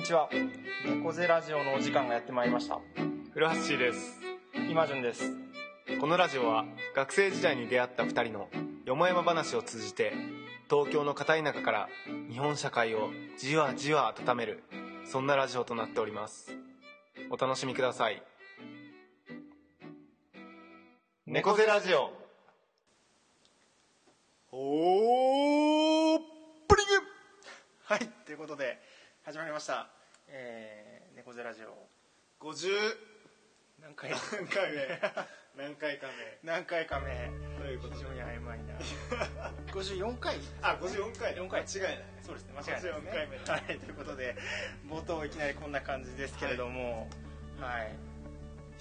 にちは。猫背ラジオのお時間がやってまいりました。古橋シーです。今順です。このラジオは学生時代に出会った2人のよもやま話を通じて東京の片田舎から日本社会をじわじわ温めるそんなラジオとなっております。お楽しみください。猫背ラジオ。オープニングはいということで始まりました。えー、猫背ラジオ。50何回？何回目？何回か何回か目？目ということ？で非常に曖昧な。54回？あ54回。4回。違いない。そうですね間違いないですね。54回目はいということで冒頭いきなりこんな感じですけれどもはい、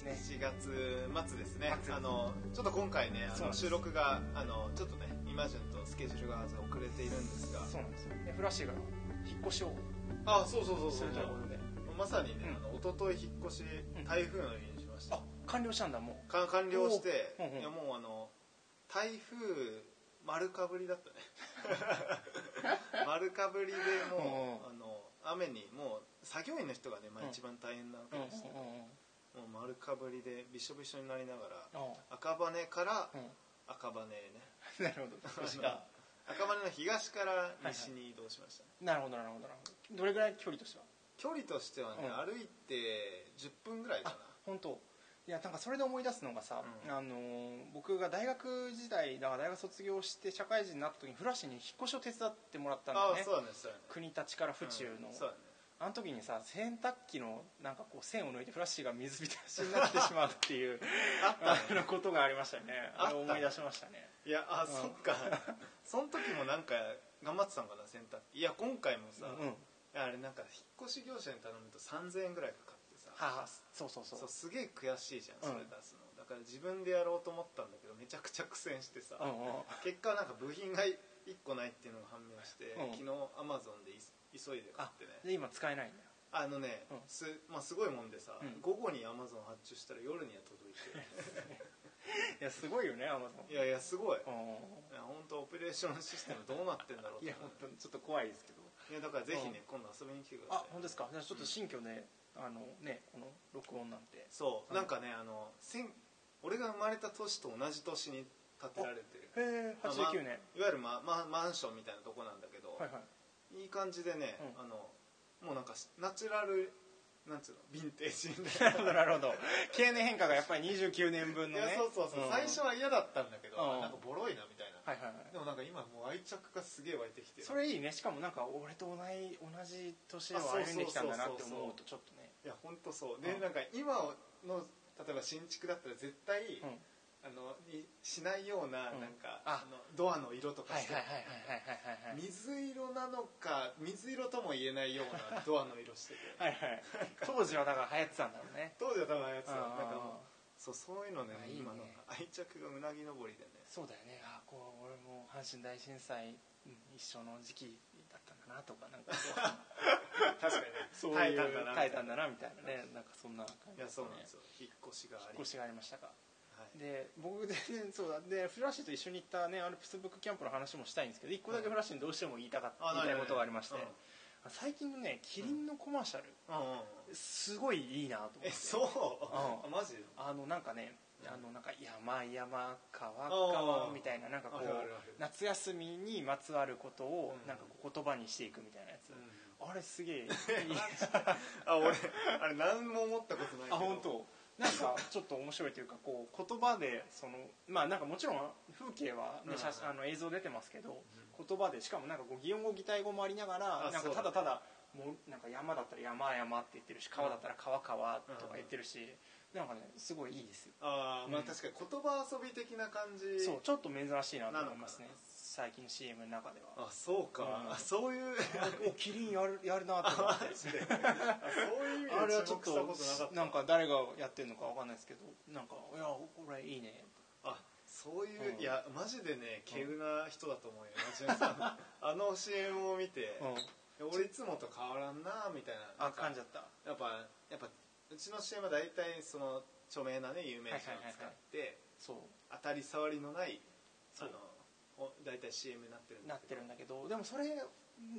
ね。7月末ですね。末あのちょっと今回ねあそうなんです。の収録があのちょっとねイマジュンとスケジュールが遅れているんですが。そうなんですよ。でフラッシュが引っ越しをあそうそうそうすそう。るということで。まさにね、うん。あの一昨日引っ越しん。台風の日にしました、あ完了したんだもう。か完了して、うんうん。いやもうあの台風丸かぶりだったね。丸かぶりでもう、うんあの雨にもう作業員の人がね、まあ、うん。一番大変なわけうんうんですけど、うんうんもう丸かぶりでびしょびしょになりながらあ赤羽からうん。赤羽ね。なるほど。赤羽の東から西に移動しましたね、なるほどなるほどなるほどどれぐらい距離としては？距離としてはね、うん。歩いて10分ぐらいかあな本当。いやなんかそれで思い出すのがさ、うん。あのー僕が大学時代だから大学卒業して社会人になった時にフラッシュに引っ越しを手伝ってもらったんだよね。ああそうだねそうだね。国立から府中の、うんそうだね。あの時にさ洗濯機のなんかこう線を抜いてフラッシュが水浸しになってしまうっていう あったね。あのことがありましたよね。あれ思い出しましたね。いやあ、うん。そっか。その時もなんか頑張ってたんかな洗濯機。いや今回もさ、うんうんあれなんか引っ越し業者に頼むと3000円ぐらいかかってさ。はあそうそうそう。そうすげえ悔しいじゃんうん。それ出すの、だから自分でやろうと思ったんだけどめちゃくちゃ苦戦してさ、うんうん。結果なんか部品が1個ないっていうのが判明して、うん。昨日アマゾンでい急いで買あってね。で今使えないんだ。よあのね、うん。すまあ、すごいもんでさ、うん。午後にアマゾン発注したら夜には届い いやすごいよねアマゾン。ていやいやすごい、いうん。や本当オペレーションシステムどうなってんだろうといや本当にちょっと怖いですけどいやだからぜひね、今度遊びに来てください。あ本当ですか？じゃあちょっと新居で、あのねこの録音なんて。そう、うん。なんかねあの千俺が生まれた年と同じ年に建てられてる。へえまあ89年、いわゆる、まま、マンションみたいなとこなんだけど、はいはい。い、い感じでね、うん。あのもうなんかナチュラルなんつうの？ヴィンテージみたないるほどなるほど。経年変化がやっぱり29年分のね。そうそうそう、ん。最初は嫌だったんだけど、うん。なんかボロいなみたいな、はいはいはい。でもなんか今もう愛着がすげえ湧いてきてそれいいね。しかもなんか俺と同じ同じ年を歩んできたんだなって思うとちょっとね。いや本当そう。で、うん。なんか今の例えば新築だったら絶対、うん。あのにしないような,、うん。なんかあ。あのドアの色とかしてはいはいはいはいはいはいはい水色なのか水色とも言えないようなドアの色しててはいはい当時はだから流行ってたんだろうね当時は多分ああいうやつだうんなんかもうそうそういうのねあいいね。今なんか愛着がうなぎ登りでね。そうだよね。あこう俺も阪神大震災、うん一緒の時期だったんだなとかなんか 確かにね。そう耐えいうたんだな耐えたんだなみたいなね。なんかそんな感じいやそうなんねですよ。引っ越しがあり。引っ越しがありましたか。はい。で僕で、そうだ。でフラッシュと一緒に行ったねアルプスブックキャンプの話もしたいんですけど一個だけフラッシュにどうしても言いたかった、あ言いたいことがありまして、うん。最近のねキリンのコマーシャル、うんうんすごいいいなと思って。えそう？うん。あマジ？あのなんかねあのなんか山山川川みたいななんかこう夏休みにまつわることをうん。なんか言葉にしていくみたいなやつ、あれすげえいい。あ俺あれ何も思ったことないけど。あ本当？なんかちょっと面白いというかこう言葉でそのまあなんかもちろん風景は、ねうん。あの映像出てますけど、言葉でしかもなんかこう擬音語擬態語もありながらなんかただただもうなんか山だったら山山って言ってるし川だったら川川とか言ってるし、なんかねすごいいいですよ。あーまあうん。確かに言葉遊び的な感じそうちょっと珍しいなと思いますね。最近の CM の中では。あそうか、うん。あそういう。おキリンやるやるなと思って。あそういう意味あれはちょっとなんか誰がやってるのかわかんないですけどなんかいやこれいいねあそういう、うん。いやマジでね稀有な人だと思うよマジでさ あの CM を見て、うん俺いつもと変わらんなみたいな。あなんか噛んじゃった。やっぱやっぱうちの CM は大体その著名なね有名人を使ってそう。当たり障りのないあのお大体い CM になってるんなってるんだけどでもそれ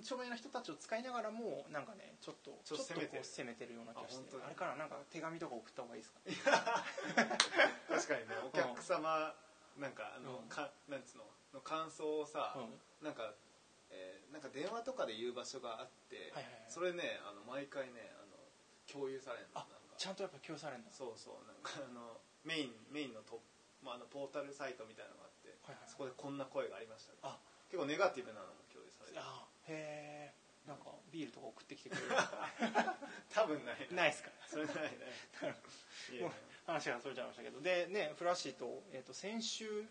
著名な人たちを使いながらもなんかねちょっとちょっと攻めて攻めてるような気がして。あれからなんか手紙とか送った方がいいですか？確かにねお客様なんかあの、うん。かなんつうのの感想をさ、うん。なんか、えーなんか電話とかで言う場所があって、はいはいはい。それねあの毎回ねあの共有されるの。ちゃんとやっぱ共有されるんだそうそう。なんかあのメインメインのトップ、まあ、あのポータルサイトみたいなのがあって、はいはいそこでこんな声がありました、あ。結構ネガティブなのも共有される。あへえんかビールとか送ってきてくれる。多分ないな。いっすか？それないない。いやもう話がそれちゃいましたけど。でねフラッシーと,、えー、と先週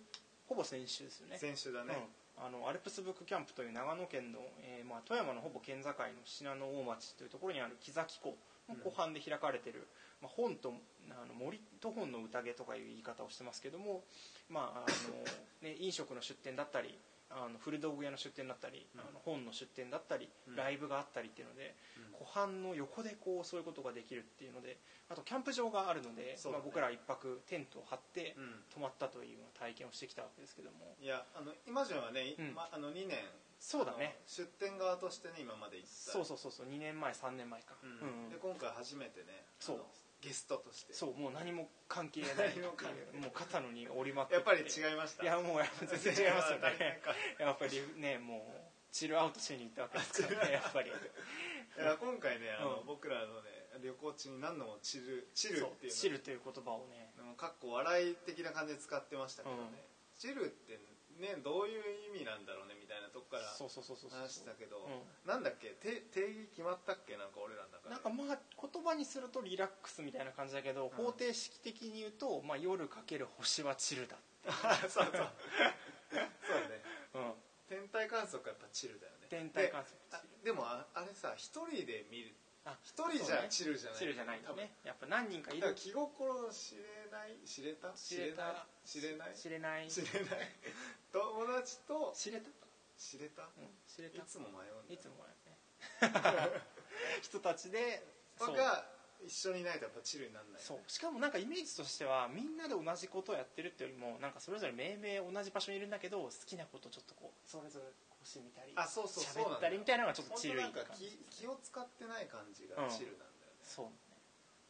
ほぼ先週ですよね。先週だね、うん、あのアルプスブックキャンプという長野県の、えーまあ、富山のほぼ県境の信濃大町というところにある木崎湖の湖畔で開かれてる、まあ、本とあの森と本の宴とかいう言い方をしてますけども、まああのね、飲食の出店だったりあの古道具屋の出店だったり、うん。あの本の出店だったり、うん。ライブがあったりっていうので、うん。湖畔の横でこうそういうことができるっていうのであとキャンプ場があるので、ね。まあ、僕らは一泊テントを張ってうん。泊まったというような体験をしてきたわけですけども。いやあのイマジンはね、まあの2年。そうだね。出店側としてね今まで行った。そうそうそうそう2年前3年前か、で今回初めてねそう。あのゲストとして。そうもう何も関係ない。何も関係ない。もう肩の荷が折りまくって。やっぱり違いました。いやもう全然違いますよね。か。やっぱりねもうチルアウトしに行ったわけですからね やっぱり。今回ねあの、うん。僕らのね旅行中に何度もチルチルっていうの。チルという言葉をね。うんかっこ笑い的な感じで使ってましたけどね、うん。チルってねどういう意味なんだろうねみたいなとこからそうそうそうそうそう。話したけど、うん。なんだっけ？て定義決まったっけ？なんか俺らの中で。なんかまあ言葉にするとリラックスみたいな感じだけど、方程式的に言うと、まあ、夜かける星はチルだ そうそう。そうね。うん。天体観測はやっぱチルだよね。天体観測でもああれさ一人で見る。あ一人じゃチルじゃない。チルじゃない多分。よねやっぱ何人かいる。だから気心知れない？知れた？知れた。知れない？知れない。知れない友達と知れた？知れた？うん知れいたつも迷うんだいつもはね。人たちでが一緒にいないとやっぱチルにならないそう。しかもなんかイメージとしてはみんなで同じことをやってるっていうよりもなんかそれぞれ命名同じ場所にいるんだけど好きなことちょっとこうそれぞれ星見たりあそうそうそう喋ったりみたいなのがちょっとチルい本当なんか感じ気気を使ってない感じがチルなんだよね、そう。ね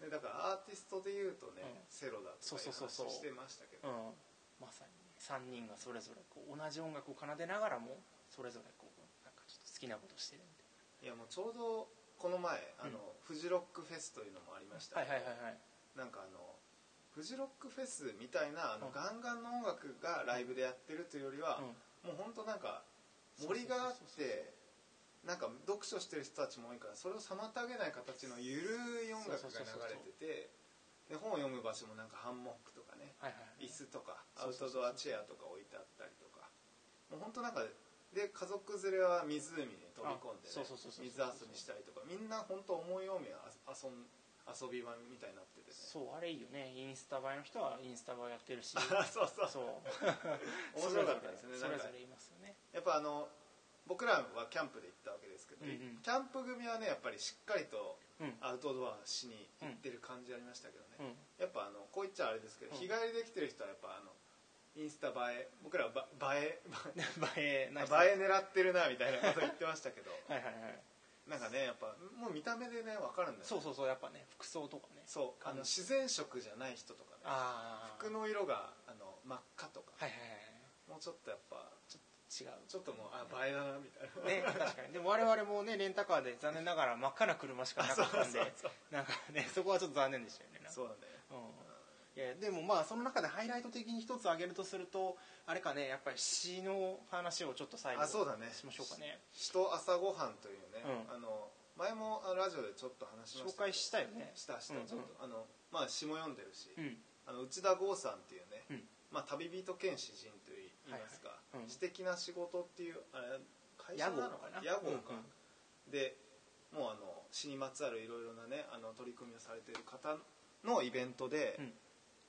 でだからアーティストで言うとね、うん。セロだとかいうそうそうそうそう。話してましたけど。うん。まさに。ね3人がそれぞれこう同じ音楽を奏でながらもそれぞれこうなんかちょっと好きなことしてるみたいいやもうちょうどこの前あの、フジロックフェスというのもありました。なはいはいはいはい。なんかあのフジロックフェスみたいなあの、うん。ガンガンの音楽がライブでやってるというよりは、もう本当なんか森があってなんか読書してる人たちも多いからそれを妨げない形のゆるい音楽が流れててで本を読む場所もなんかハンモックとかねはいはい椅子とかアウトドアチェアとか置いてあったりとか。もう本当なんかで家族連れは湖に飛び込んで、ねあそうそうそうそう水遊びしたりとか。みんな本当思い思い遊ん遊び場みたいになっててね。そうあれいいよね。インスタ映えの人はインスタ映えやってるし。あ そうそう。そう。面白かったですねそれぞれいますよね。やっぱあの僕らはキャンプで行ったわけですけど、うんうん。キャンプ組はねやっぱりしっかりとうんアウトドアしに行ってる感じありましたけどね、うん。やっぱあのこう言っちゃあれですけど、うん。日帰りできてる人はやっぱあのインスタ映え僕らはば映え 映えな映え狙ってるなみたいなこと言ってましたけど。はいはいはい。なんかねやっぱもう見た目でね分かるんだよね。そうそうそうやっぱね服装とかね。そうあの自然色じゃない人とかね。ああ服の色があの真っ赤とか。はいはいはい。もうちょっとやっぱ違う。ちょっともうあ映えだなみたいな。ね確かに。でも我々もねレンタカーで残念ながら真っ赤な車しかなかったんでなんかねそこはちょっと残念でしたよね。そうだね。うん。いやでもまあその中でハイライト的に一つ挙げるとするとあれかねやっぱり詩の話をちょっと最後あそうだね。しましょうかね。人朝ごはんというね、うん。あの前もあのラジオでちょっと話しました紹介したよね。したしたうんうん。ちょっと、あのまあ詩も読んでるし、うん。あの内田剛さんっていうね、うん。まあ、旅人兼詩人といいますか、はいはいうん。詩的な仕事っていうあれ会社なのかな？屋号か。な屋号か、でもうあの詩にまつわるいろいろなねあの取り組みをされている方のイベントで、うん。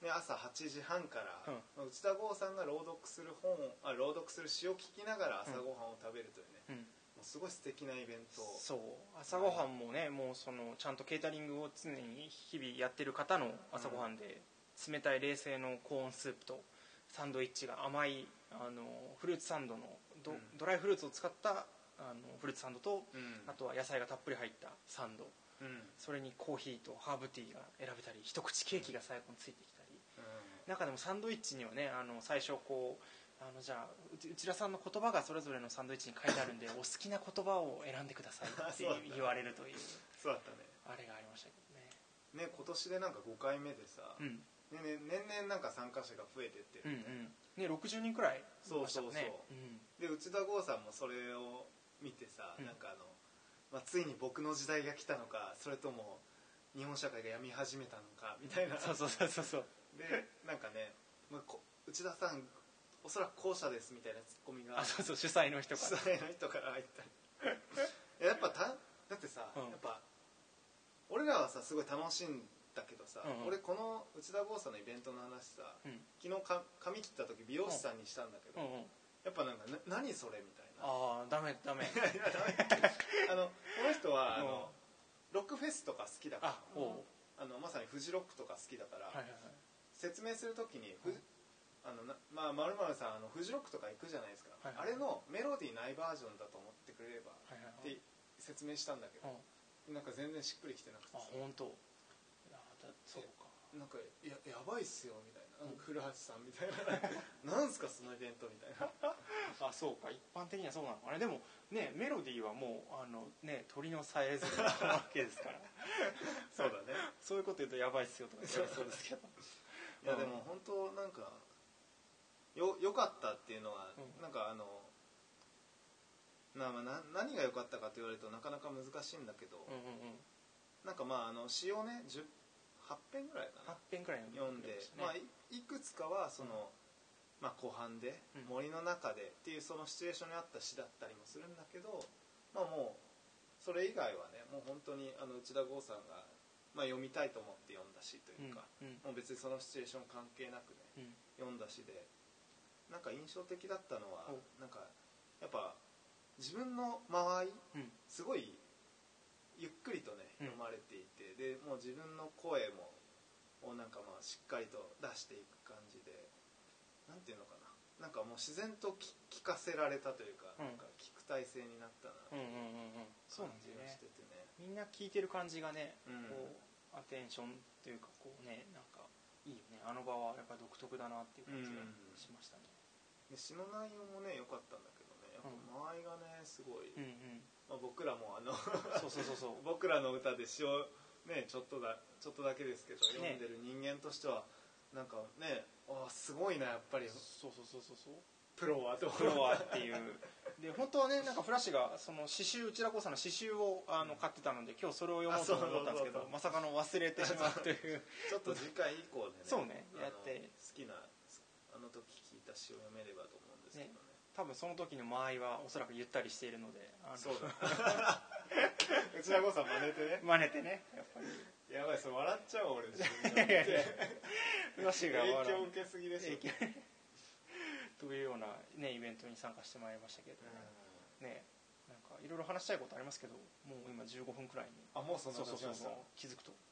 ね、朝8時半から、内田剛さんが朗読する本をあ朗読する詩を聞きながら朝ごはんを食べるというね、うん。もうすごい素敵なイベントを。そう。朝ごはんもねもうそのちゃんとケータリングを常に日々やってる方の朝ごはんで、冷たい冷製のコーンスープとサンドイッチが甘いあのフルーツサンドのド,、うん。ドライフルーツを使ったあのフルーツサンドとうん。あとは野菜がたっぷり入ったサンド。うん。うんそれにコーヒーとハーブティーが選べたり一口ケーキが最後についてきたり。中でもサンドイッチにはねあの最初こうあのじゃあうち内田さんの言葉がそれぞれのサンドイッチに書いてあるんで お好きな言葉を選んでくださいって 言われるというそうだったね。あれがありましたけどね。ね今年でなんか5回目でさ、うん。ねね、年々なんか参加者が増えてってうんうんね60人くらいいましたもんね。そうそうそうで内田剛さんもそれを見てさ、うん。なんかあの、まあ、ついに僕の時代が来たのかそれとも日本社会が病み始めたのかみたいな。そうそうそうそう。そうでなんかね、まあ、こ内田さんおそらく後者ですみたいなツッコミがあそうそう主催の人から。主催の人から入ったり。いややっぱただってさ、うん。やっぱ俺らはさすごい楽しんだけどさ、うんうん。俺この内田剛さんのイベントの話さ、うん。昨日か髪切った時美容師さんにしたんだけど、うんうん。やっぱなんかな何それみたいな。ああダメ ダメ。あのこの人はあのロックフェスとか好きだからあのまさにフジロックとか好きだから、はいはいはい。説明するときにふ、うんあのなまあ、さんあのフジロックとか行くじゃないですか、はいはい。あれのメロディーないバージョンだと思ってくれればはいはいはい。って説明したんだけど、なんか全然しっくりきてなくてあ本当。いやだそうか。なんかややばいっすよみたいな、うん。古橋さんみたいな。なんすかそのイベントみたいな。あそうか。一般的にはそうなの。かねでもねメロディーはもうあのね鳥のさえずりなわけですから。そうだね。そういうこと言うとやばいっすよとか言われそうですけど。いやでも本当なんかよよかったっていうのは、うん。なんかあのなまあな何が良かったかと言われるとなかなか難しいんだけど、うんうんうん。なんかまああの詩をね10 8編ぐらいかな。8編くらい読んで、まあ、いいくつかはその、まあ、湖畔でうん。森の中でっていうそのシチュエーションに合った詩だったりもするんだけど、まあ、もうそれ以外はねもう本当にあの内田剛さんが、まあ、読みたいと思って読んだ詩というか、うんうん。もう別にそのシチュエーション関係なくねうん。読んだ詩でなんか印象的だったのはお。なんかやっぱ自分の間合いうん。すごいゆっくりとねうん。読まれていて、でもう自分の声もをなんかまあしっかりと出していく感じでなんていうのかな。なんかもう自然と聞聞かせられたというか,、うん。なんか聞く体制になったなうんうんう感じがしててね。みんな聞いてる感じがね、うん。こうアテンションというかこうねなんかいいよね。あの場はやっぱり独特だなっていう感じがしましたね。で詩の内容もね良かったんだけどね。やっぱ間合いがねすごい、うんうんまあ、僕らもあのそうそうそうそう。僕らの歌で詩をねちょっとだちょっとだけですけど読んでる人間としてはなんかねああすごいなやっぱり。そうそうそうそうそう。プロはと。プロはっていう。で本当はねなんかフラッシュがその詩集内田子さんの詩集をあの買ってたので今日それを読もうと思ったんですけあそうそうそうそう。どまさかの忘れてしまうという。ちょっと次回以降でねそうねやって。好きなあの時聞いた詩を読めればと思うんですけどね多分その時の間合いはおそらくゆったりしているのであのそうだ。内田子さん真似てね。真似てねやっぱり。やばいそれ笑っちゃう俺自分で。影笑う響受けすぎでしょ。というような、ね、イベントに参加してまいりましたけどねなんかいろいろ話したいことありますけどもう今15分くらいに。あもうそんなそうそうそう気づくと。あ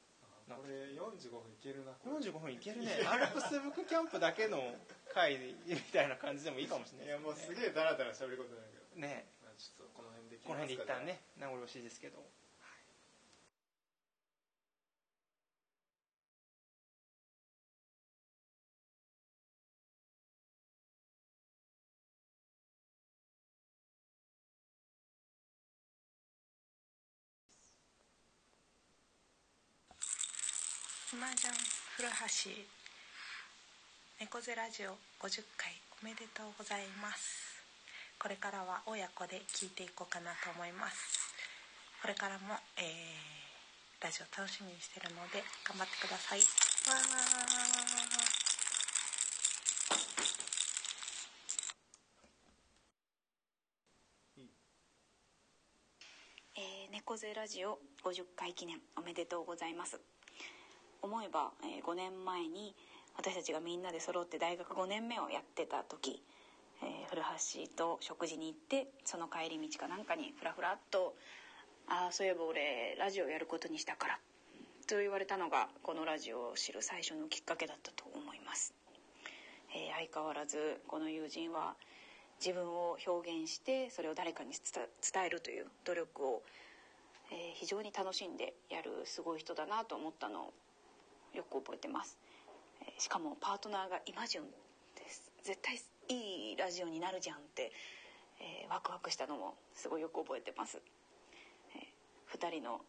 これ45分いけるなこれ。45分いけるね。アルプスブックキャンプだけの回みたいな感じでもいいかもしれないいやもうすえげえダラダラ喋ることないけど。ね。まあちょっとこの辺でこの辺で一旦ね名残惜しいですけど麻雀古橋猫背ラジオ50回おめでとうございます。これからは親子で聞いていこうかなと思います。これからも、えーラジオ楽しみにしてるので頑張ってください。わえー猫背ラジオ50回記念おめでとうございます思えば、え5年前に私たちがみんなで揃って大学5年目をやってた時、えー古橋と食事に行ってその帰り道かなんかにふらふらっと「ああそういえば俺ラジオやることにしたから」と言われたのがこのラジオを知る最初のきっかけだったと思います、えー相変わらずこの友人は自分を表現してそれを誰かに伝伝えるという努力を、えー非常に楽しんでやるすごい人だなと思ったのをよく覚えてます、えしかもパートナーがイマジュンです。絶対いいラジオになるじゃんって、えーワクワクしたのもすごいよく覚えてます、え2人の、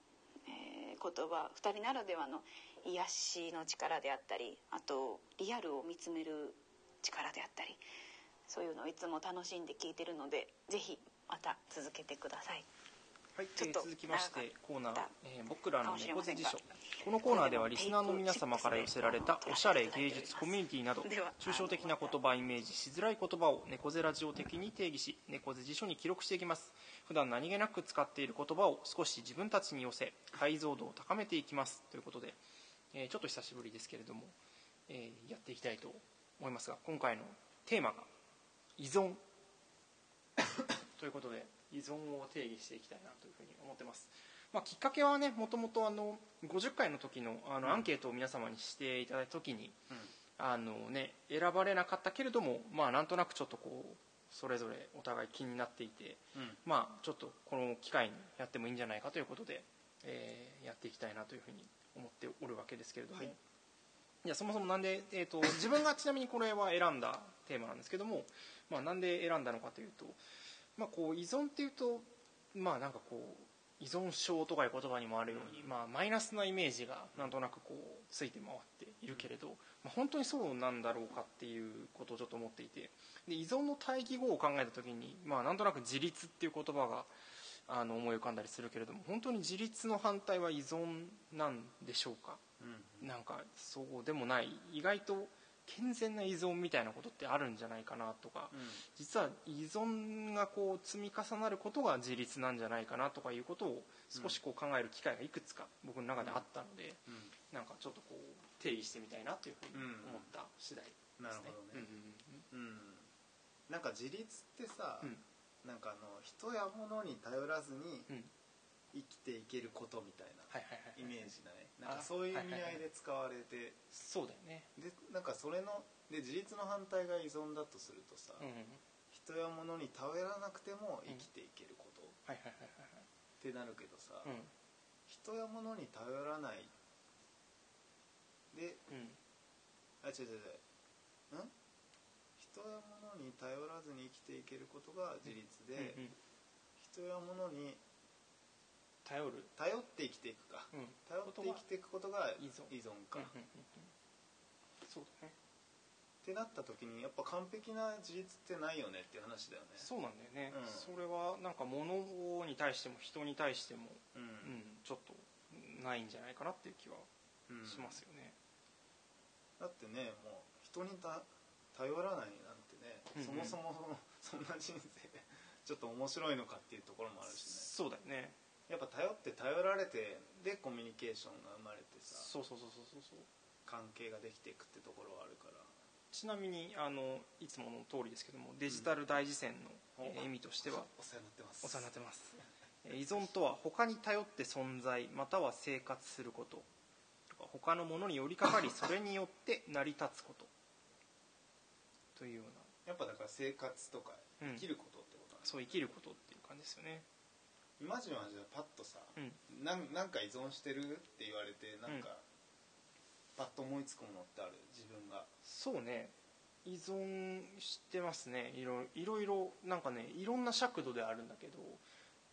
えー言葉2人ならではの癒しの力であったりあとリアルを見つめる力であったりそういうのをいつも楽しんで聞いてるのでぜひまた続けてください。はい、えー続きましてコーナーえー僕らの猫背辞書。このコーナーではリスナーの皆様から寄せられた おしゃれ芸術コミュニティなど抽象的な言葉イメージしづらい言葉を猫背ラジオ的に定義し猫背辞書に記録していきます。普段何気なく使っている言葉を少し自分たちに寄せ解像度を高めていきます。ということで、えーちょっと久しぶりですけれども、えーやっていきたいと思いますが今回のテーマが依存。ということで依存を定義していきたいなというふうに思ってます、まあ、きっかけはねもともとあの50回の時のあのアンケートを皆様にしていただいた時に、あのね、選ばれなかったけれども、まあ、なんとなくちょっとこうそれぞれお互い気になっていて、まあ、ちょっとこの機会にやってもいいんじゃないかということで、えーやっていきたいなというふうに思っておるわけですけれども、はい。いやそもそもなんで、えー、と自分がちなみにこれは選んだテーマなんですけども、まあ、なんで選んだのかというと、まあ、こう依存っていうとまあなんかこう依存症とかいう言葉にもあるように、まあ、マイナスなイメージがなんとなくこうついて回っているけれど、まあ、本当にそうなんだろうかっていうことをちょっと思っていて。で依存の対義語を考えた時に、まあ、なんとなく自立っていう言葉があの思い浮かんだりするけれども本当に自立の反対は依存なんでしょうか？なんかそうでもない。意外と健全な依存みたいなことってあるんじゃないかなとか、実は依存がこう積み重なることが自立なんじゃないかなとかいうことを少しこう考える機会がいくつか僕の中であったので、なんかちょっとこう定義してみたいなというふうに思った次第ですね。なんうんうんなんか自立ってさ、うん。なんかあの人や物に頼らずにうんうん生きていけることみたいなイメージだね。なんあかそういう意味合いで使われて。そうだよね。でなんかそれので自立の反対が依存だとするとさ、うんうん人や物に頼らなくても生きていけることっはいはいはいはい。てなるけどさ、はい。人や物に頼らない。でうん。うんあ違う違う違う。うん？人や物に頼らずに生きていけることが自立で、うんうん。人や物に頼る。頼って生きていくか。うん。頼って生きていくことが依存。依存か、うんうんうん。うんそうだね。ってなった時にやっぱ完璧な自立ってないよねっていう話だよね。そうなんだよね、うん。それはなんか物に対しても人に対しても、ううんん、ちょっとないんじゃないかなっていう気はうん。しますよね、だってねもう人にた頼らないなんてね、うんうん。そもそもそんな人生ちょっと面白いのかっていうところもあるしね。そうだよねやっぱ頼って頼られてでコミュニケーションが生まれてさそうそうそうそうそう。そう関係ができていくってところはあるから。ちなみにあのいつもの通りですけどもデジタル大辞典の、うん。えー意味としてはお世話になってます。お世話になってます。えー依存とは他に頼って存在または生活すること。とか他のものに寄りかかり それによって成り立つこと。というような。やっぱだから生活とかうん。生きることってことなんですそう生きることっていう感じですよね。イマジンはじゃあパッとさ、うん。なんなんか依存してるって言われてなんか、パッと思いつくものってある？自分が。そうね。依存してますね。いろいろいろなんかねいろんな尺度であるんだけど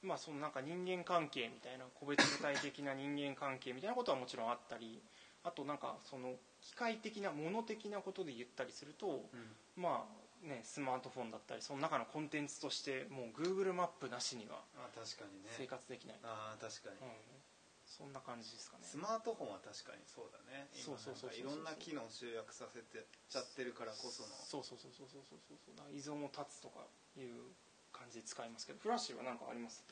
まあそのなんか人間関係みたいな個別具体的な 人間関係みたいなことはもちろんあったりあとなんかその機械的な物的なことで言ったりすると、まあね、スマートフォンだったりその中のコンテンツとしてもう Google マップなしには生活できない。あ確かに、ね、うん、そんな感じですかね。スマートフォンは確かにそうだね。そうそうそういろんな機能集約させてちゃってるからこその。そうそうそうそうそうそうそう。依存も立つとかいう感じで使いますけどフラッシュは何かあります？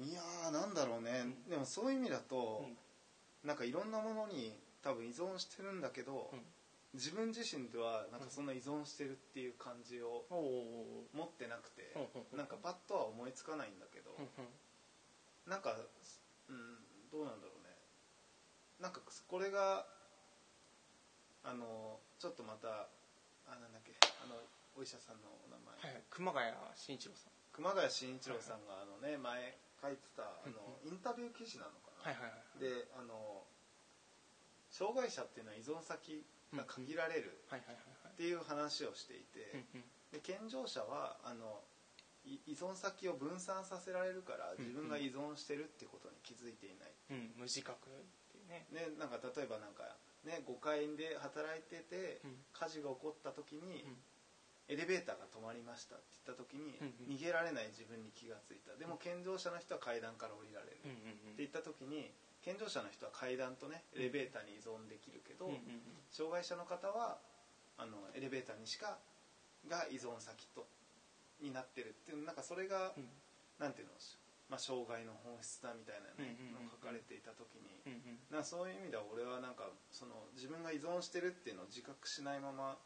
いやーなんだろうね、うん、でもそういう意味だと、うん、なんかいろんなものに多分依存してるんだけど、うん。自分自身ではなんかそんな依存してるっていう感じを持ってなくて、なんかパッとは思いつかないんだけど、なんか、うん、どうなんだろうね。なんかこれがあのちょっとまたあなんだっけあのお医者さんのお名前、はい、熊谷慎一郎さん。熊谷慎一郎さんがあのね前書いてたあのインタビュー記事なのかな、はいはいはい。であの障害者っていうのは依存先が限られるっていう話をしていて、で健常者はあのい依存先を分散させられるから自分が依存してるってことに気づいていない、うん無自覚っていうね。ね、なんか例えばなんか、ね、5階で働いててうん。火事が起こった時にうん。エレベーターが止まりましたって言った時に逃げられない自分に気がついた。でも健常者の人は階段から降りられる。って言った時に健常者の人は階段とねエレベーターに依存できるけど、うんうんうん。障害者の方はあのエレベーターにしかが依存先とになってるっていうなんかそれが、うん。なんていうの、まあ、障害の本質だみたいなね、う書かれていた時に、うんうんなそういう意味では俺はなんかその自分が依存してるっていうのを自覚しないまま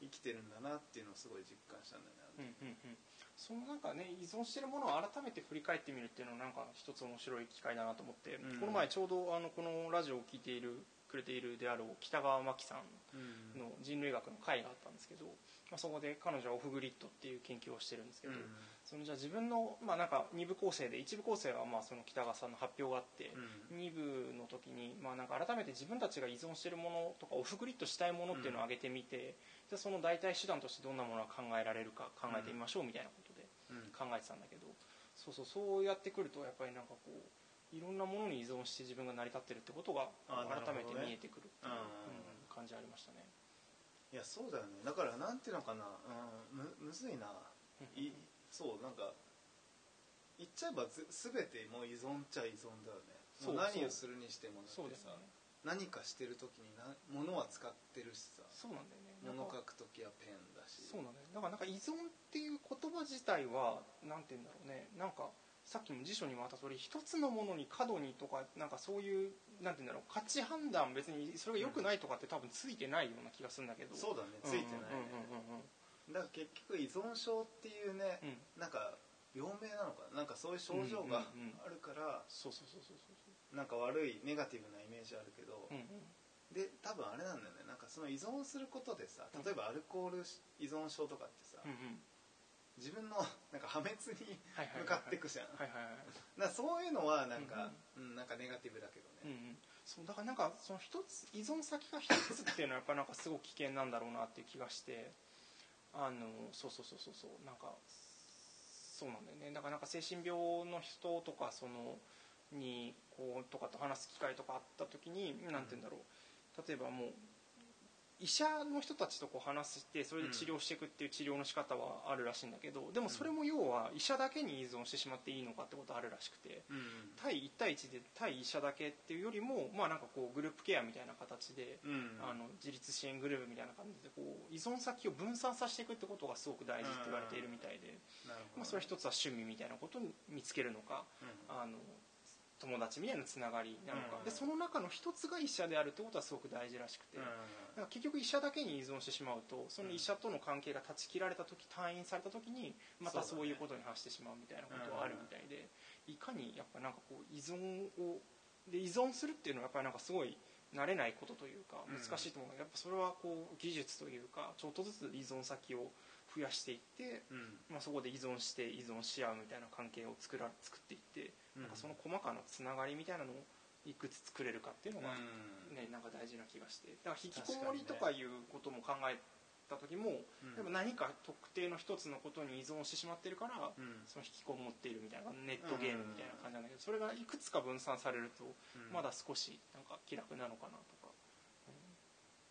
生きてるんだなっていうのをすごい実感したんだよね、うんうんうんそのなんかね依存してるものを改めて振り返ってみるっていうのはなんか一つ面白い機会だなと思って、うん。この前ちょうどあのこのラジオを聞いているくれているであろう北川真紀さんうん。の人類学の会があったんですけど、まあ、そこで彼女はオフグリッドっていう研究をしてるんですけど、そのじゃあ自分の、まあ、なんか2部構成で1部構成はまあその北川さんの発表があって、うん。2部の時に、まあ、なんか改めて自分たちが依存しているものとかオフグリッドしたいものっていうのを挙げてみて、じゃあその代替手段としてどんなものが考えられるか考えてみましょうみたいなこと考えてたんだけど。そうそうそうやってくるとやっぱりなんかこういろんなものに依存して自分が成り立ってるってことが改めて見えてくるっていう、感じありましたね。いやそうだよね。だからなんていうのかな、うん、むむずいな、いそうなんか言っちゃえばず全てもう依存っちゃ依存だよね。そう何をするにしてもだってさ、そうですね。何かしてる時にな物は使ってるしさ。そうなんだよね。物か書く時はペンだし。そうなんだよだからなんか依存っていう言葉自体はなんて言うんだろうね。なんかさっきも辞書にもあった通り一つのものに過度にとかなんかそういうなんて言うんだろう価値判断別にそれが良くないとかって多分ついてないような気がするんだけど。そうだねついてないね。うんうんだから結局依存症っていうね、うんなんか病名なのかな。なんかそういう症状があるから、そうそうそうそうそうなんか悪いネガティブなイメージあるけど、うんうん。で多分あれなんだよね。なんかその依存することでさ例えばアルコール依存症とかってさ、うんうん自分のなんか破滅に向かっていくじゃん、そういうのはなんか、うんなんかネガティブだけどうんうね、ん。そうだからなんかその一つ依存先が一つっていうのはやっぱなんかすごく危険なんだろうなっていう気がしてあのそうそうそうそうそうなんかそうなんだよね。だからなんか精神病の人とかそのにこうとかと話す機会とかあった時になんて言うんだろう。例えばもう医者の人たちとこう話してそれで治療していくっていう治療の仕方はあるらしいんだけどでもそれも要は医者だけに依存してしまっていいのかってことあるらしくてうん。対1対1で対医者だけっていうよりもまあなんかこうグループケアみたいな形で、うん。あの自立支援グループみたいな感じでこう依存先を分散させていくってことがすごく大事って言われているみたいで、まあ、それは一つは趣味みたいなことに見つけるのかうん。あの友達みたいなつながりなのか、うん。でその中の一つが医者であるってことはすごく大事らしくて。だから結局医者だけに依存してしまうとその医者との関係が断ち切られた時退院された時にまたそういうことに発してしまうみたいなことはあるみたいでいかにやっぱなんかこう依存をで依存するっていうのはやっぱりなんかすごい慣れないことというかうん。難しいと思う。のがやっぱそれはこう技術というかちょっとずつ依存先を増やしていって、うん。まあ、そこで依存して依存し合うみたいな関係を作ら作っていってうん。なんかその細かなつながりみたいなのをいくつ作れるかっていうのが、うん。ね、なんか大事な気がして。だから引きこもりとかいうことも考えた時も、うん。でも何か特定の一つのことに依存してしまってるから、うん。その引きこもっているみたいなネットゲームみたいな感じなんだけど、それがいくつか分散されると、うん。まだ少しなんか気楽なのかなとか、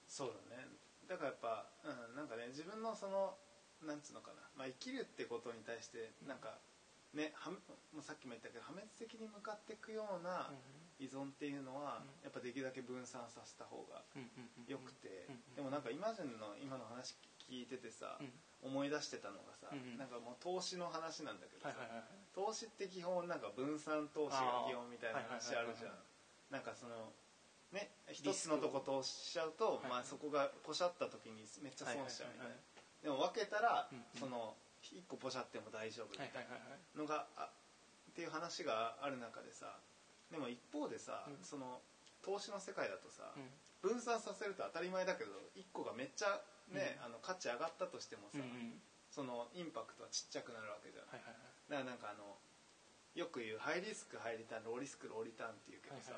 そうだね。だからやっぱ、うん、なんかね自分のそのなんつうのかな、まあ、生きるってことに対してなんかねはもうさっきも言ったけど破滅的に向かっていくような依存っていうのは、うん。やっぱできるだけ分散させた方がよくて、うんでもなんかイマジンの今の話聞いててさ、うん。思い出してたのがさ、なんかもう投資の話なんだけどさ、投資って基本なんか分散投資が基本みたいな話あるじゃん。あなんかそのね一つのとこ投資しちゃうと、はいまあ、そこがポシャった時にめっちゃ損しちゃうみたいな、はいでも分けたら、うんうん。その一個ポシャっても大丈夫みたいはいはいはいはい。なのがあっていう話がある中でさでも一方でさ、うん。その投資の世界だとさ、うん。分散させると当たり前だけど1個がめっちゃね、うん。あの価値上がったとしてもさ、うんうん。そのインパクトはちっちゃくなるわけじゃん、はいはいだからなんかあのよく言うハイリスクハイリターンローリスクローリターンっていうけどはいさ、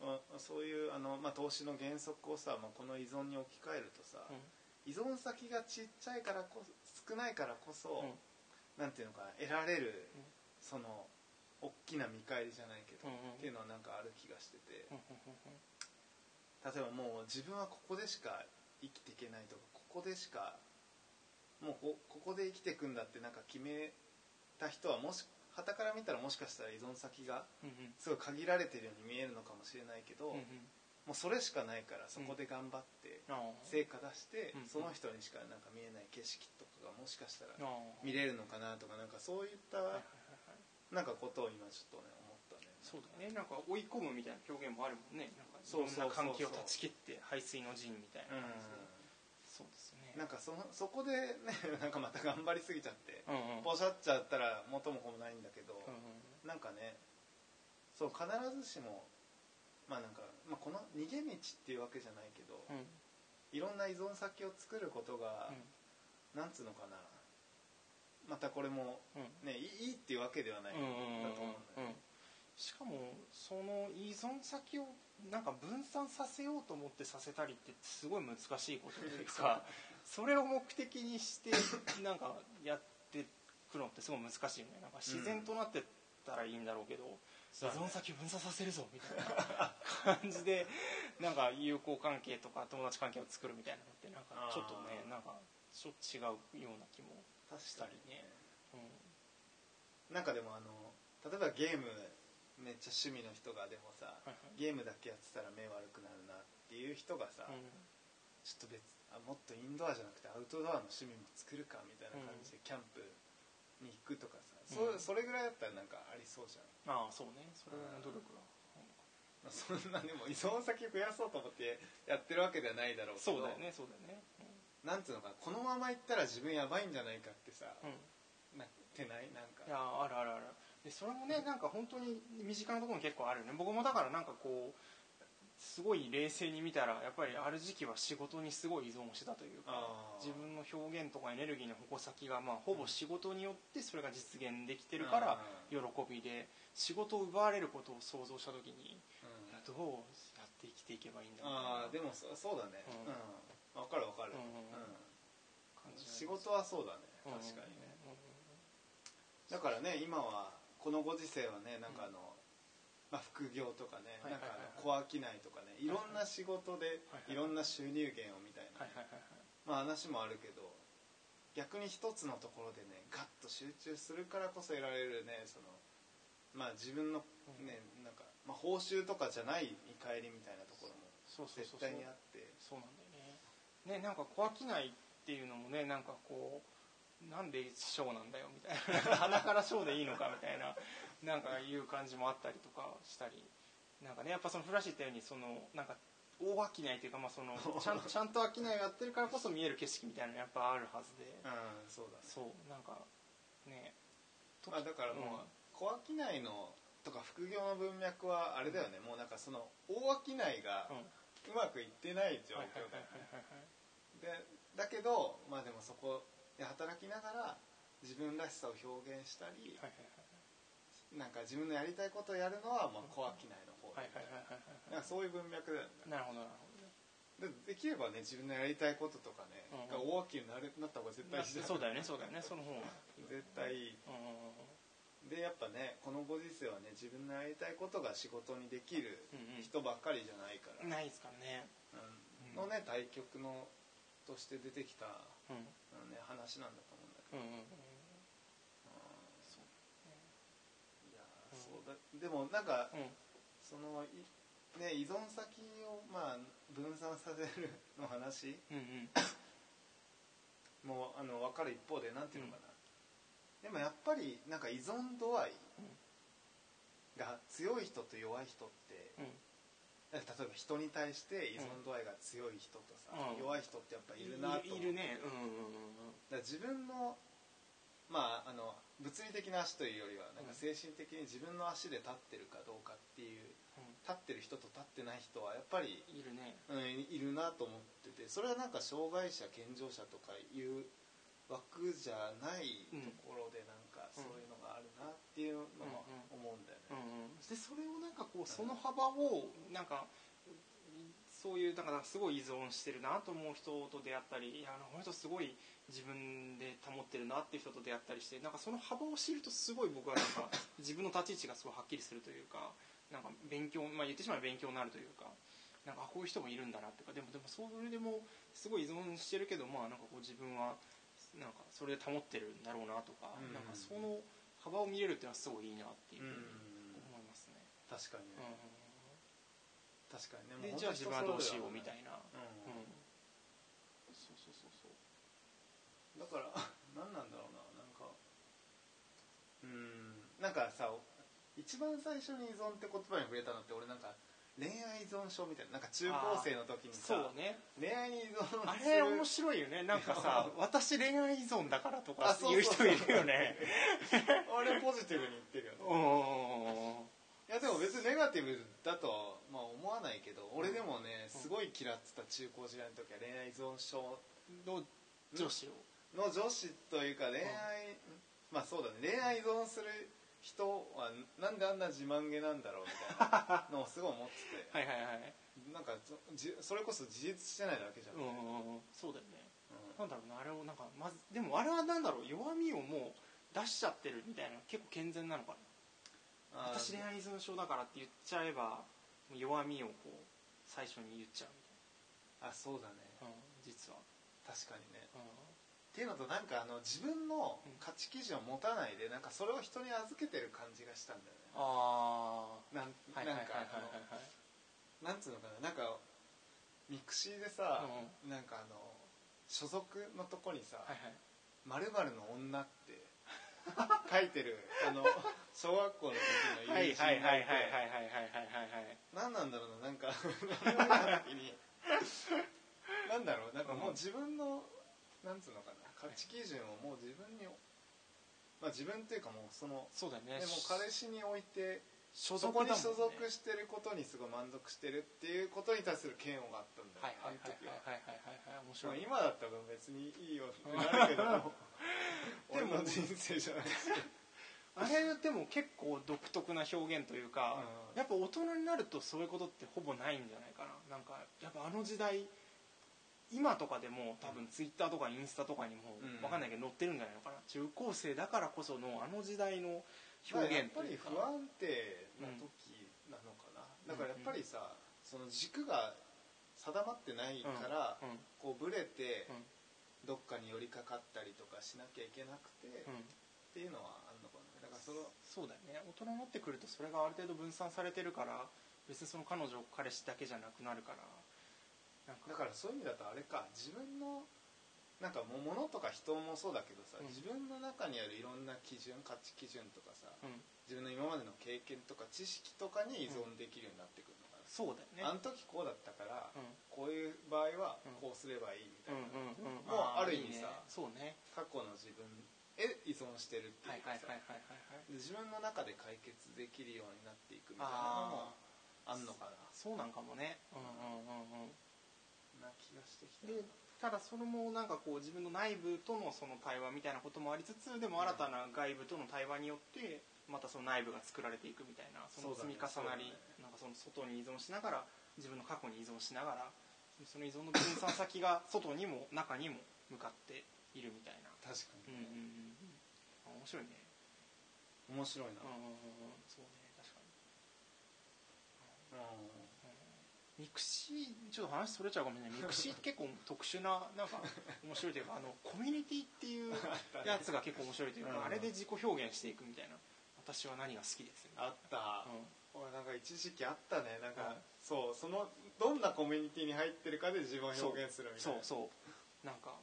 まあそういうあの、まあ、投資の原則をさ、まあ、この依存に置き換えるとさ、依存先がちっちゃいからこ少ないからこそ、うん。なんていうのかな得られる、うんその大きな見返りじゃないけど、うんうんっていうのはなんかある気がしてて、うんうん例えばもう自分はここでしか生きていけないとかここでしかもうこここで生きていくんだってなんか決めた人はもし傍から見たらもしかしたら依存先がすごい限られてるように見えるのかもしれないけど、うんうんもうそれしかないからそこで頑張って成果出して、うん。その人にしかなんか見えない景色とかがもしかしたら見れるのかなとかなんかそういったなんかことを今ちょっとね思ったね。そうだね。なんか追い込むみたいな表現もあるもんね。なんかいんな関係を断ち切って排水の陣みたいな感じで、そうですね。なんかそのそこでね なんかまた頑張りすぎちゃってうんうん。ポシャっちゃったら元も子もないんだけど、うんうん。なんかねそう必ずしもまあなんか、まあ、この逃げ道っていうわけじゃないけど、うん。いろんな依存先を作ることが、なんつうのかな。またこれもうん。ねいいいいっていうわけではないうんうんうんだと思うんだよね、しかもその依存先をなんか分散させようと思ってさせたりってすごい難しいことというか それを目的にしてなんかやってくのってすごい難しいよね。なんか自然となってたらいいんだろうけど、依存先を分散させるぞみたいな感じでなんか友好関係とか友達関係を作るみたいなのってなんかちょっとねなんかちょっと違うような気も確したりね、うん。なんかでもあの例えばゲームめっちゃ趣味の人がでもさ、はいはい。ゲームだけやってたら目悪くなるなっていう人がさ、うん。ちょっと別あもっとインドアじゃなくてアウトドアの趣味も作るかみたいな感じでキャンプに行くとかさ、うん。そそれぐらいだったらなんかありそうじゃん、ああそうね。それの努力がまあ、そんなでも依存先増やそうと思ってやってるわけではないだろうけどそうだよねそうだよね。なんつうのかなこのまま行ったら自分やばいんじゃないかってさ、うん、うんなってない？なんか。いやあるあるある。でそれもねなんか本当に身近なところに結構あるよね。僕もだからなんかこうすごい冷静に見たらやっぱりある時期は仕事にすごい依存してたというか自分の表現とかエネルギーの矛先がまあほぼ仕事によってそれが実現できてるからあ喜びで仕事を奪われることを想像した時にどうやって生きていけばいいんだろう。ああでもそそうだね。ううん。んわ、かるわかる、うんうん仕事はそうだね。確かにね、だからね今はこのご時世はねなんかあの、まあ、副業とかね、なんか小商いとかねいろんな仕事ではいろんな収入源をみたいな、まあ、話もあるけど逆に一つのところでねガッと集中するからこそ得られるねそのまあ自分のね、なんか、まあ、報酬とかじゃない見返りみたいなところも絶対にあって。そうなんだよね。ねなんか小商いっていうのもねなんかこうなんでショーなんだよみたいな。鼻からショーでいいのかみたいな。なんかいう感じもあったりとかしたり。なんかねやっぱそのフラッシュ言ったようにそのなんか大商いっていうか、まあ、その ちゃんちゃんと商いをやってるからこそ見える景色みたいなのやっぱあるはずで。うんそうだね。そうなんかねまあ、だからもう、うん小商いのとか副業の文脈はあれだよね、もうなんかその大商いがうん。うまくいってない状況だよはいねはい。でだけどまあでもそこで働きながら自分らしさを表現したり、はいなんか自分のやりたいことをやるのはまあ小商いの方はいはいはいはいはいはい。なんかそういう文脈だよねなるほどなるほど。でできればね自分のやりたいこととかね、うんが大きになるなった方が絶対いいそうだよねそうだよねその方が。絶対。いいうんうんうん。でやっぱねこのご時世はね自分のやりたいことが仕事にできるうんうん。人ばっかりじゃないから、ないですからね。うん。のね対局のとして出てきた、うん。うん。ね、話なんだと思うんだけど、うんうんうんうん。そう。いやーそうだ。でもなんか、うん。そのいね依存先をまあ分散させるの話うんうん。もあの分かる一方でなんていうのかな、でもやっぱりなんか依存度合いが強い人と弱い人ってうん例えば人に対して依存度合いが強い人とさ、うん。弱い人ってやっぱいるなといるね。うんうんうん自分のまああの分物理的な足というよりはなんか精神的に自分の足で立ってるかどうかっていう立ってる人と立ってない人はやっぱりいるね。うん、いるなと思っててそれはなんか障害者健常者とかいう枠じゃないところでなんかそういうのがあるなっていうのは思うんだよね。でそれをなんかこうその幅をなんかそういうだからすごい依存してるなと思う人と出会ったりいやこの人すごい自分で保ってるなっていう人と出会ったりしてなんかその幅を知るとすごい僕はなんか 自分の立ち位置がすごいはっきりするというかなんか勉強、まあ、言ってしまえば勉強になるというかなんかあこういう人もいるんだなっていうかでもでもそれでもすごい依存してるけどまあなんかこう自分はなんかそれで保ってるんだろうなとか、うん。なんかその幅を見れるっていうのはすごいいいなっていうふうにうん。思いますね。確かにね、確かにね。うん、でじゃあ自分はどうしようみたいな、ううん。ん、そうそうそうそう。だから何なんだろうな。なんかうん。なんかさ一番最初に依存って言葉に触れたのって俺なんか恋愛依存症みたいななんか中高生の時にさそうね。恋愛に依存あれ面白いよね。なんかさ私恋愛依存だからとかあそう言う人いるよね。あれポジティブに言ってるよね。うんいやでも別にネガティブだとはまあ思わないけど俺でもねすごい嫌ってた中高時代の時は恋愛依存症の女子を。の女子というか恋愛、まあそうだね。恋愛依存する人はなんであんな自慢げなんだろうみたいなのをすごい思ってて。はいはいはい。なんかそれこそ自立してないだけじゃん、ううんん。そうだよね。なんだろうなあれをなんかまずでもあれはなんだろう弱みをもう出しちゃってるみたいな結構健全なのかな。私恋愛依存症だからって言っちゃえば弱みをこう最初に言っちゃうみあそうだね。たいな、うん、実は、確かにね。うんっていうのとなんかあの自分の価値基準を持たないでなんかそれを人に預けてる感じがしたんだよね。あなんあなんかあのはいなんつうのかななんかミクシーでさ、なんかあの所属のとこにさはいはい「まるの女」って書いてるあの小学校の時のはい友人はいはいはいはいがいてはいはいはいはい。何なんだろうななんかあれを見た時に。なんだろうなんかもう自分のなんつうのかな価値基準をもう自分にまあ自分っていうかもうそのそうだよね。でも彼氏において所そこに所属してることにすごい満足してるっていうことに対する嫌悪があったんだよ、はいはいはいは。はいはい。はいは。い面ま白いあ今だったら別にいいよってなるけど。でも俺の人生じゃないですけどあれでも結構独特な表現というか、うん。やっぱ大人になるとそういうことってほぼないんじゃないかな。なんかやっぱあの時代今とかでも多分ツイッターとかインスタとかにもうん。分かんないけど載ってるんじゃないのかな。中高生だからこそのあの時代の表現というか。やっぱり不安定な時なのかな、だからやっぱりさその軸が定まってないから、うん。うん。こうブレてうん。どっかに寄りかかったりとかしなきゃいけなくて、っうん。ていうのはあるのかな。だからそのそうだよね。大人になってくるとそれがある程度分散されてるから別にその彼女彼氏だけじゃなくなるからだからそういう意味だとあれか自分のなんかもう物とか人もそうだけどさ、うん。自分の中にあるいろんな基準価値基準とかさ、うん。自分の今までの経験とか知識とかに依存できるようになってくるのかな、そうだよね。あの時こうだったから、うん。こういう場合はうん。こうすればいいみたいな、うんうんうん。もうある意味いいね。さそうね。過去の自分へ依存してるってはいいうかさ、自分の中で解決できるようになっていくみたいなのもあんのかな。そうなんかもね。うんうんうんうんな気がしてきた。でただそれもなんかこう自分の内部とのその対話みたいなこともありつつでも新たな外部との対話によってまたその内部が作られていくみたいなその積み重なり、なんかその外に依存しながら自分の過去に依存しながらその依存の分散先が外にも中にも向かっているみたいな。確かうんうんうん面白いね。に面白いな、うんうんうんうん。そうね確かにミクシーちょっと話それちゃうかもしれない。ミクシーって結構特殊ななんか面白いというかあのコミュニティっていうやつが結構面白いというか、うん。あれで自己表現していくみたいな。私は何が好きですあった、な、うん。俺なんか一時期あったね。なんか、うん。そうそのどんなコミュニティに入ってるかで自分を表現するみたいな。そうそう。なんか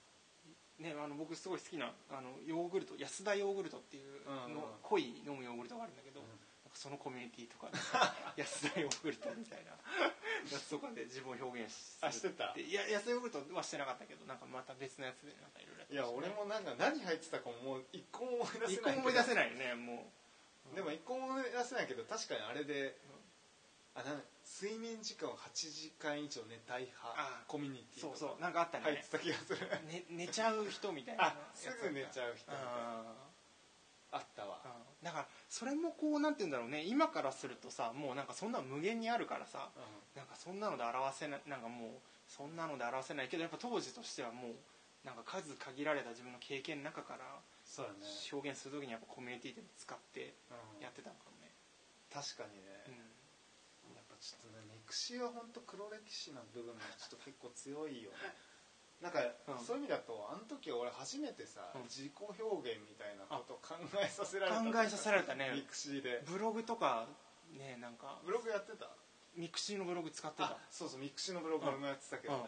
ねあの僕すごい好きなあのヨーグルト安田ヨーグルトっていうの、濃い飲むヨーグルトがあるんだけど、うんそのコミュニティとかで 安田ヨーグルトみたいな。やつとかで自分を表現するあしてた。いや安田ヨーグルトはしてなかったけどなんかまた別のやつでなんかいろいろいや俺もなんか何入ってたかももう一個も思い出せ一ない個も思い出せないよねもでも一個も思い出せないけど確かにあれで、あなん睡眠時間を8時間以上寝たい派あコミュニティそうそうなんかあったね。入ってた気がする。ね寝ちゃう人みたいなあすぐ寝ちゃう人みたいな。ああったわだからそれもこうなんて言うんだろうね。今からするとさもうなんかそんな無限にあるからさなんかそんなので表せないなんかもうそんなので表せないけどやっぱ当時としてはもうなんか数限られた自分の経験の中からそうだね、表現する時にやっぱコミュニティで使ってうん。やってたのかもね、確かにね、やっぱちょっとねミクシーは本当黒歴史な部分がちょっと結構強いよねなんか、うん。そういう意味だとあの時俺初めてさ、うん。自己表現みたいなことを考えさせられた考えさせられたね。ミクシーで。ブログとかねなんか。ブログやってた？ミクシーのブログ使ってた。あそうそうミクシーのブログ俺もやってたけどね、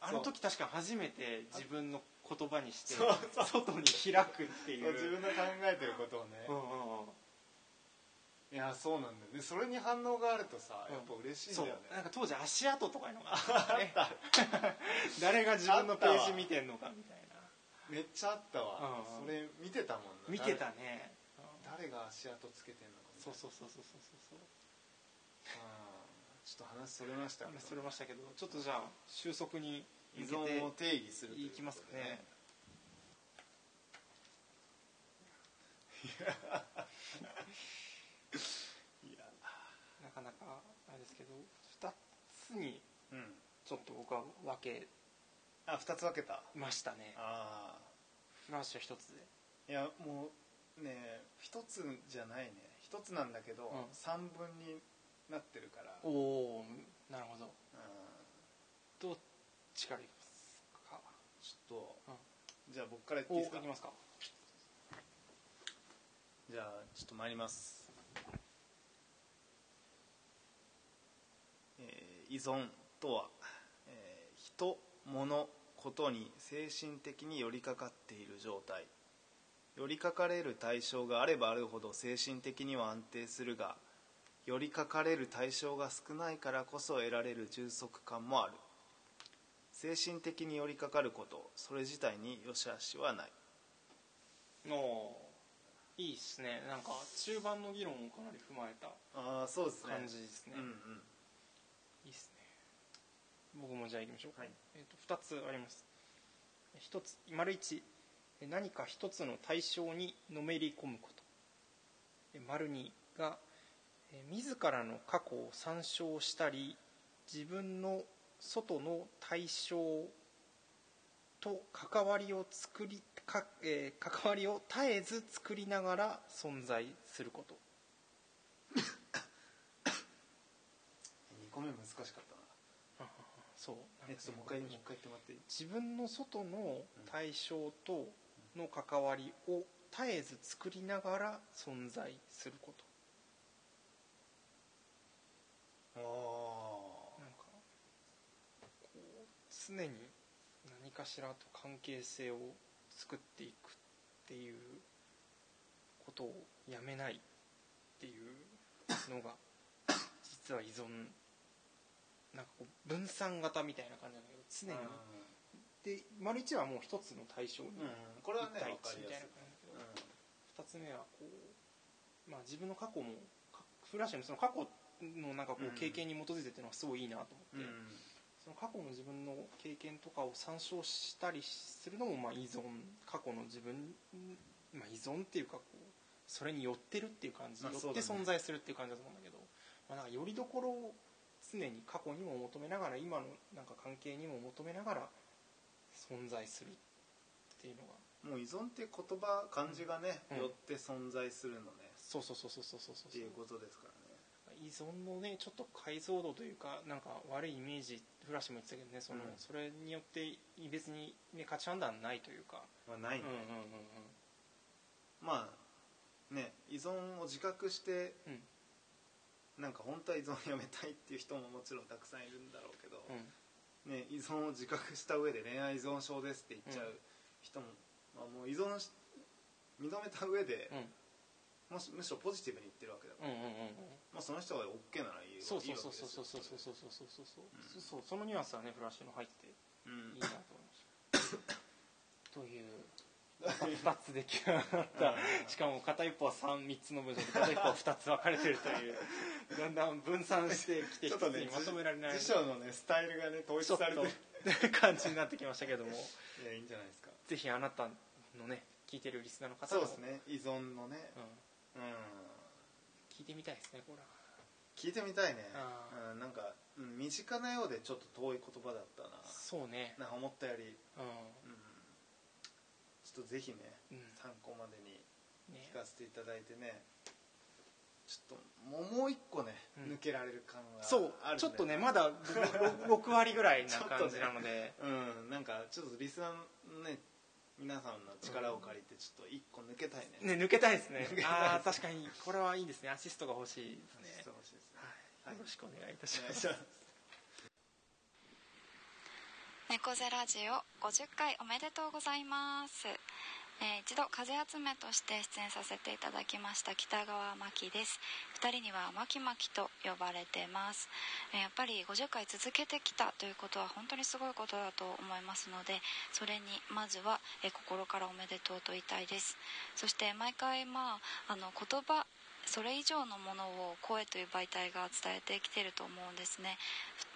あの時確か初めて自分の言葉にしてそうそう。外に開くっていう自分の考えてることをね、うんうんうんいやそうなんだよ。でそれに反応があるとさやっぱ嬉しいんだそう。よね、なんか当時足跡とかいうのがあった。ね 誰が自分のページ見てんのかみたいな。めっちゃあったわ、うんうん。それ見てたもんな。見てたね。うん誰誰が足跡つけてんのかそうそうそうそうそうそうう。んちょっと話それましたけど。話それましたけどちょっとじゃあ収束に依存を定義するいきますかね。いやなかなかあれですけど2つにうん。ちょっと僕は分けあ二つ分けた。ましたね。あフラッシュ1つで。あいやもうね一つじゃないね。一つなんだけど、うん。三分になってるから。おおなるほど。うん。どっちからいきますか？ちょっと、うん。じゃあ僕から言っていおいですか？いきますか。じゃあちょっと参ります、えー依存とは、えー人物ことに精神的に寄りかかっている状態。寄りかかれる対象があればあるほど精神的には安定するが寄りかかれる対象が少ないからこそ得られる充足感もある。精神的に寄りかかることそれ自体に良し悪しはない。おーいいっすね。なんか中盤の議論をかなり踏まえた感じですね。うんうんいいっすね。僕もじゃあいきましょうか、はい。えー、と2つあります。1つ丸1え何か一つの対象にのめり込むこと。え丸2がえ自らの過去を参照したり自分の外の対象と関わりを作りか、えー関わりを絶えず作りながら存在すること2個目難しかったな。そう。えっともう一回もう一回言ってもらっていい？自分の外の対象との関わりを絶えず作りながら存在すること。あなんかこう常に何かしらと関係性を作っていくっていうことをやめないっていうのが実は依存なんかこう分散型みたいな感じなんだけど常にで丸一はもう一つの対象にうん。これはね一対分かりや一みたいな感じだけど二つ目はこう、まあ、自分の過去もかフラッシュのその過去のなんかこう経験に基づいてっていうのはすごいいいなと思って、うん。その過去の自分の経験とかを参照したりするのもまあ依存。過去の自分、まあ、依存っていうかこうそれに寄ってるっていう感じ、寄って存在するっていう感じだと思うんだけど、まあ、なんかよりどころを常に過去にも求めながら今のなんか関係にも求めながら存在するっていうのが。もう依存って言葉漢字がね、うん。よって存在するのね。そうそうそうそうそうそうそうっていうことですからね。依存のねちょっと解像度というかなんか悪いイメージフラッシュも言ってたけどねその、うん。それによって別に、ね、価値判断ないというか、まあないね、うんうんうん。まあね依存を自覚してうんなんか本当は依存をやめたいっていう人ももちろんたくさんいるんだろうけど、うん。ね、依存を自覚した上で恋愛依存症ですって言っちゃう人も、まあ、もう依存し認めた上で、うん。もしむしろポジティブに言ってるわけだから、まあ、その人が OK ならいいそうそういいわそうそうけですよ。そうそうそうそうそうそう。そううんそうそうそのニュアンスはねフラッシュの入ってうんいいなと思いました という2つでき上がった。しかも片一方は 3, 3つの文章で片一方は2つ分かれてるという。だんだん分散してきて一つにまとめられない。辞書のねスタイルがね統一されてると。感じになってきましたけども。いやいいんじゃないですか。ぜひあなたのね聞いてるリスナーの方も。そうですね。依存のね。うん、うん。聞いてみたいですねこれは。聞いてみたいね。あうんなんかうん身近なようでちょっと遠い言葉だったな。そうね。なんか思ったより。ううんちょっとぜひねん、うん。参考までにね。聞かせていただいてねちょっともう一個ね、うん。抜けられる感がそうあるんでちょっとねまだ 6, 割ぐらいな 感じなので、うんなんかちょっとリスナーのね皆さんの力を借りてちょっと一個抜けたいね、ね抜けたいですね。ああ確かに。これはいいですね。アシストが欲しいですね。そう欲しいですね。はい、よろしくお願いいたします猫背ラジオ50回おめでとうございます、えー一度風集めとして出演させていただきました北川真希です。2人にはマキマキと呼ばれてます、えーやっぱり50回続けてきたということは本当にすごいことだと思いますのでそれにまずは、えー心からおめでとうと言いたいです。そして毎回まああの言葉それ以上のものを声という媒体が伝えてきてると思うんですね。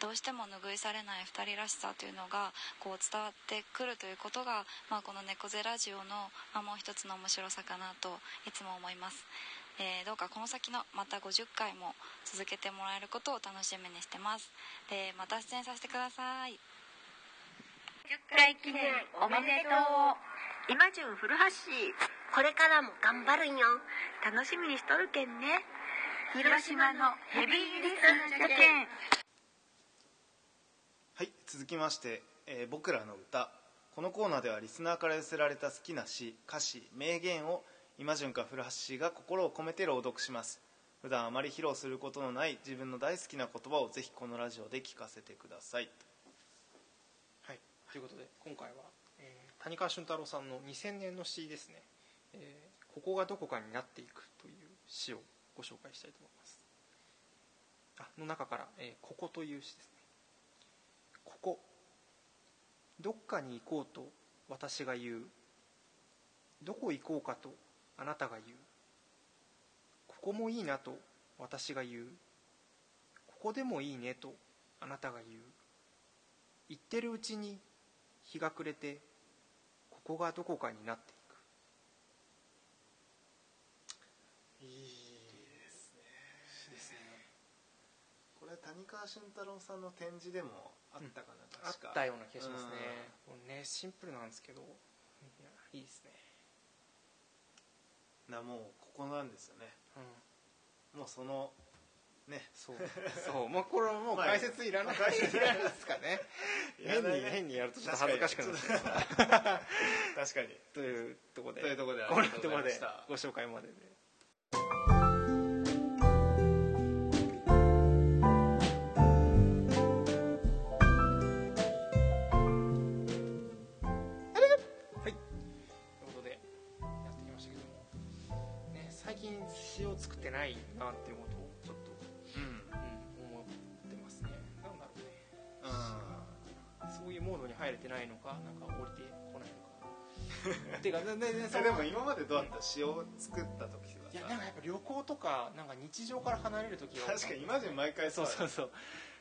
どうしても拭いされない2人らしさというのがこう伝わってくるということが、まあ、この「猫背ラジオの」まあもう一つの面白さかなといつも思います、えーどうかこの先のまた50回も続けてもらえることを楽しみにしてます。でまた出演させてください。10回記念おめでとう。今順古橋これからも頑張るんよ。楽しみにしとるけんね。広島のヘビーリスナーじゃけん。はい続きまして、えー僕らの歌」このコーナーではリスナーから寄せられた好きな詩歌詞名言を今潤か古橋氏が心を込めて朗読します。普段あまり披露することのない自分の大好きな言葉をぜひこのラジオで聞かせてください。はい、ということで今回は、えー谷川俊太郎さんの2000年の詩ですね、えーここがどこかになっていく」という詩をご紹介したいと思います。あの中から、えーここ」という詩ですね「ここ。どっかに行こうと私が言う。どこ行こうかとあなたが言う。ここもいいなと私が言う。ここでもいいねとあなたが言う。言ってるうちに日が暮れてここがどこかになっていくいいですねですねこれ谷川俊太郎さんの展示でもあったかな、あっ確かたような気がしますね。これねシンプルなんですけどいやいいですね。なもうここなんですよね。うん。もうそのね。そう。そう。もうこれはもう まあ解説いらない解説。いらないですかね。変に変にやるとちょっと恥ずかしくなって 確かに。というところでというところでご紹介まででないなっていうことをちょっと、うんうん、思ってますね。なん。だろうねうんそういうモードに入れてないのかなんか降りてこないのか。ていうかねねねそえのでも今までどうだった？詩を作った時は。いやなんかやっぱ旅行とかなんか日常から離れる時が確かに今まで毎回そうそうそう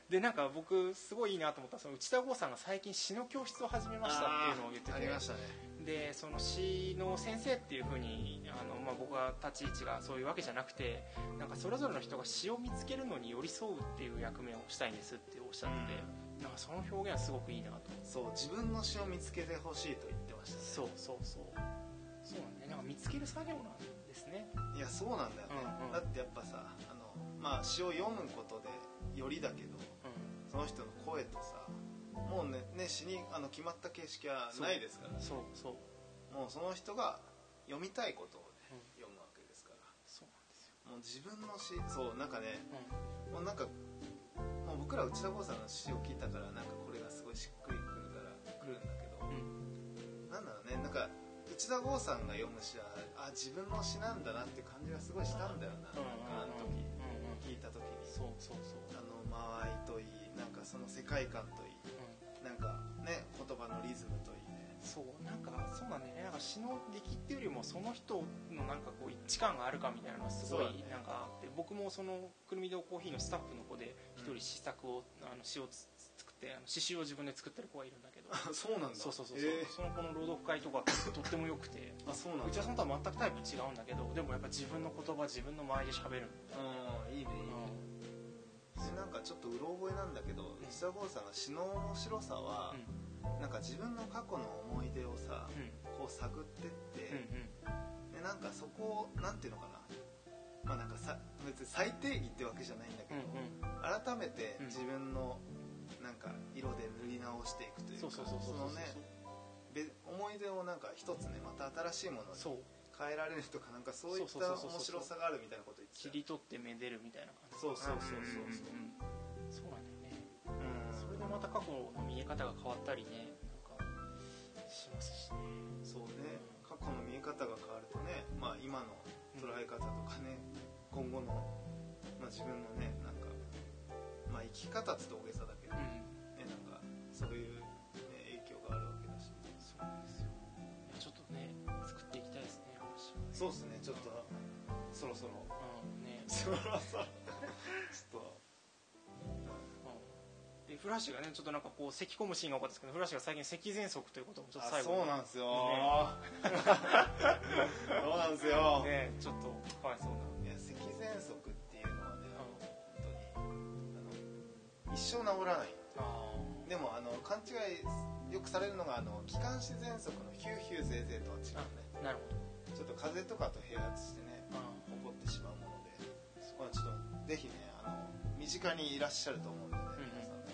でなんか僕すごいいいなと思ったその内田剛さんが最近詩の教室を始めましたっていうのを言ってて。ありましたねでその詩の先生っていうふうにあの、まあ、僕は立ち位置がそういうわけじゃなくてなんかそれぞれの人が詩を見つけるのに寄り添うっていう役目をしたいんですっておっしゃってて、なんかその表現はすごくいいなと。そう自分の詩を見つけてほしいと言ってました。ねそうそうそう。そうなんだね。なんか見つける作業なんですね。いやそうなんだよね、うんうん。だってやっぱさあの、まあ、詩を読むことでよりだけどうその人の声とさもうねね詩にあの決まった形式はないですからんそうそう。もうその人が読みたいことをね、うん。読むわけですから。そうなんですよ、もう自分の詩そうなんかねうもうなんかもう僕ら内田剛さんの詩を聞いたからなんかこれがすごいしっくりくるからくるんだけど、んうん、なんだろうねなんか内田剛さんが読む詩はあ自分の詩なんだなって感じがすごいしたんだよな,、なんかあの時うんうん聞いた時に。そうそうそう、あの間合いといいなんかその世界観といいうん、なんかね言葉のリズムといいね。そうなんかそうなんだよね。なんか詩の出来っていうよりもその人のなんかこう一致感があるかみたいなのがすごいなんかあって、僕もそのくるみ堂コーヒーのスタッフの子で一人試作を、あの詩をつ作ってあの詩集を自分で作ってる子がいるんだけど。そうなんだ。そうそうそうそう、へえ。その子の朗読会とかとっても良くて。あそうなんだ。内田さんとは全くタイプ違うんだけどでもやっぱ自分の言葉自分の周りで喋るうんいいねいいね。でなんかちょっとうろ覚えなんだけど石田剛さんが詩の面白さは、なんか自分の過去の思い出をさ、うん。こう探ってって、うんうん。でなんかそこをなんていうのかな。まあなんかさ別に最低義ってわけじゃないんだけうんど、うん。改めてうん。自分のなんか色で塗り直していくというかそのねべ思い出をなんか一つねまた新しいものに変えられるとかなんかそういったそうそうそうそう面白さがあるみたいなこと言ってた切り取ってめでるみたいな。感じそうそうそうそう。うん。うん。うんそうなんだよね。うんそれでまた過去の見え方が変わったりね。なんかしますしね。そうね。過去の見え方が変わるとね、まあ、今の捉え方とかね、今後の、まあ、自分のねなんか、まあ、生き方っつって大げさだけど、ねなんかそういう、そうですねちょっと。そろそろ。うんね。そろそろ。ちょっと。うん。でフラッシュがねちょっとなんかこう咳込むシーンが多かったですけどフラッシュが最近咳喘息ということもちょっとあ最後そうなんですよ、ね。そうなんですよ、ねちょっとかわいそうな。いや咳喘息っていうのはね本当にあの一生治らない。あでもあの勘違いよくされるのがあの気管支喘息のヒューヒューゼーゼーとは違うね。あなるほどちょっと風邪とかと併発してねあ起こってしまうもので、まあ、ちょっとぜひねあの身近にいらっしゃると思うんでね、皆さんね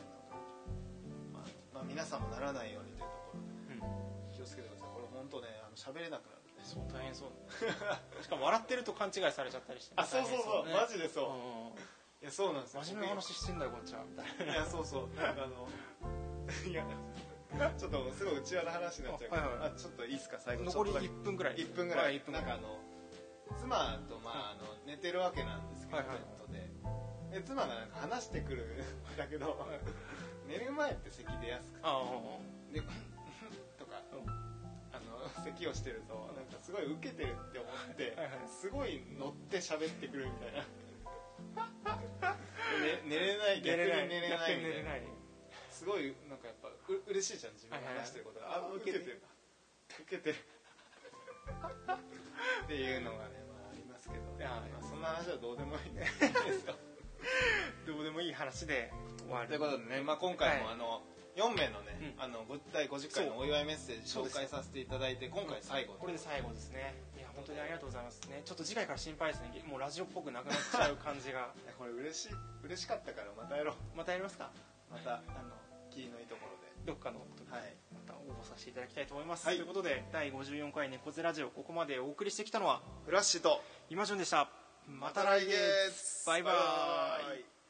まあまあ、皆さんもならないようにというところで。ねうん。気をつけてください。これ本当ねあの喋れなくなるんで。そう大変そう しかも笑ってると勘違いされちゃったりして。あそうそうそう、大変マジでそう、うんうん。いやそうなんですよ。真面目な話してんだよこっちは。みたいな。いやそうそう。なんかあの いや ちょっとすごい内輪の話になっちゃうけど、はいはい。あちょっといいですか？最後残りちょっとだけ。1分ぐらい。1分ぐらい、はい1分ぐらい。なんかあの妻とまああの寝てるわけなんですけど、ベッドで。で妻がなんか話してくるんだけど、寝る前って咳出やすくて。で とかあの咳をしてるとなんかすごいウケてるって思ってはいはい。すごい乗って喋ってくるみたいな。ね寝れない逆に寝れないみたいなすごいなんかやっぱう嬉しいじゃん自分が話してることが、あ受けてる。受けてる。っていうのがね、まあ、ありますけど、い。やまあ、そんな話はどうでもいいんですよ どうでもいい話で。終わる。ということでね、まあ、今回もはい。あの、4名のね、うん。あのご第50回のお祝いメッセージ紹介させていただいて今回最後これで最後ですね。いや本当にありがとうございますね。ちょっと次回から心配ですね。もうラジオっぽくなくなっちゃう感じが。いやこれ嬉しい嬉しかったからまたやろう。またやりますか。またあのキーのいいところで。どっかの時にはい。また応募させていただきたいと思います、はい。ということで第54回猫背ラジオここまでお送りしてきたのはフラッシュと今順でした。また来月。バイバイ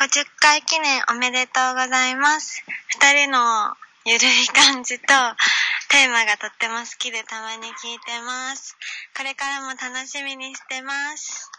50回記念おめでとうございます。二人のゆるい感じとテーマがとっても好きでたまに聞いてます。これからも楽しみにしてます。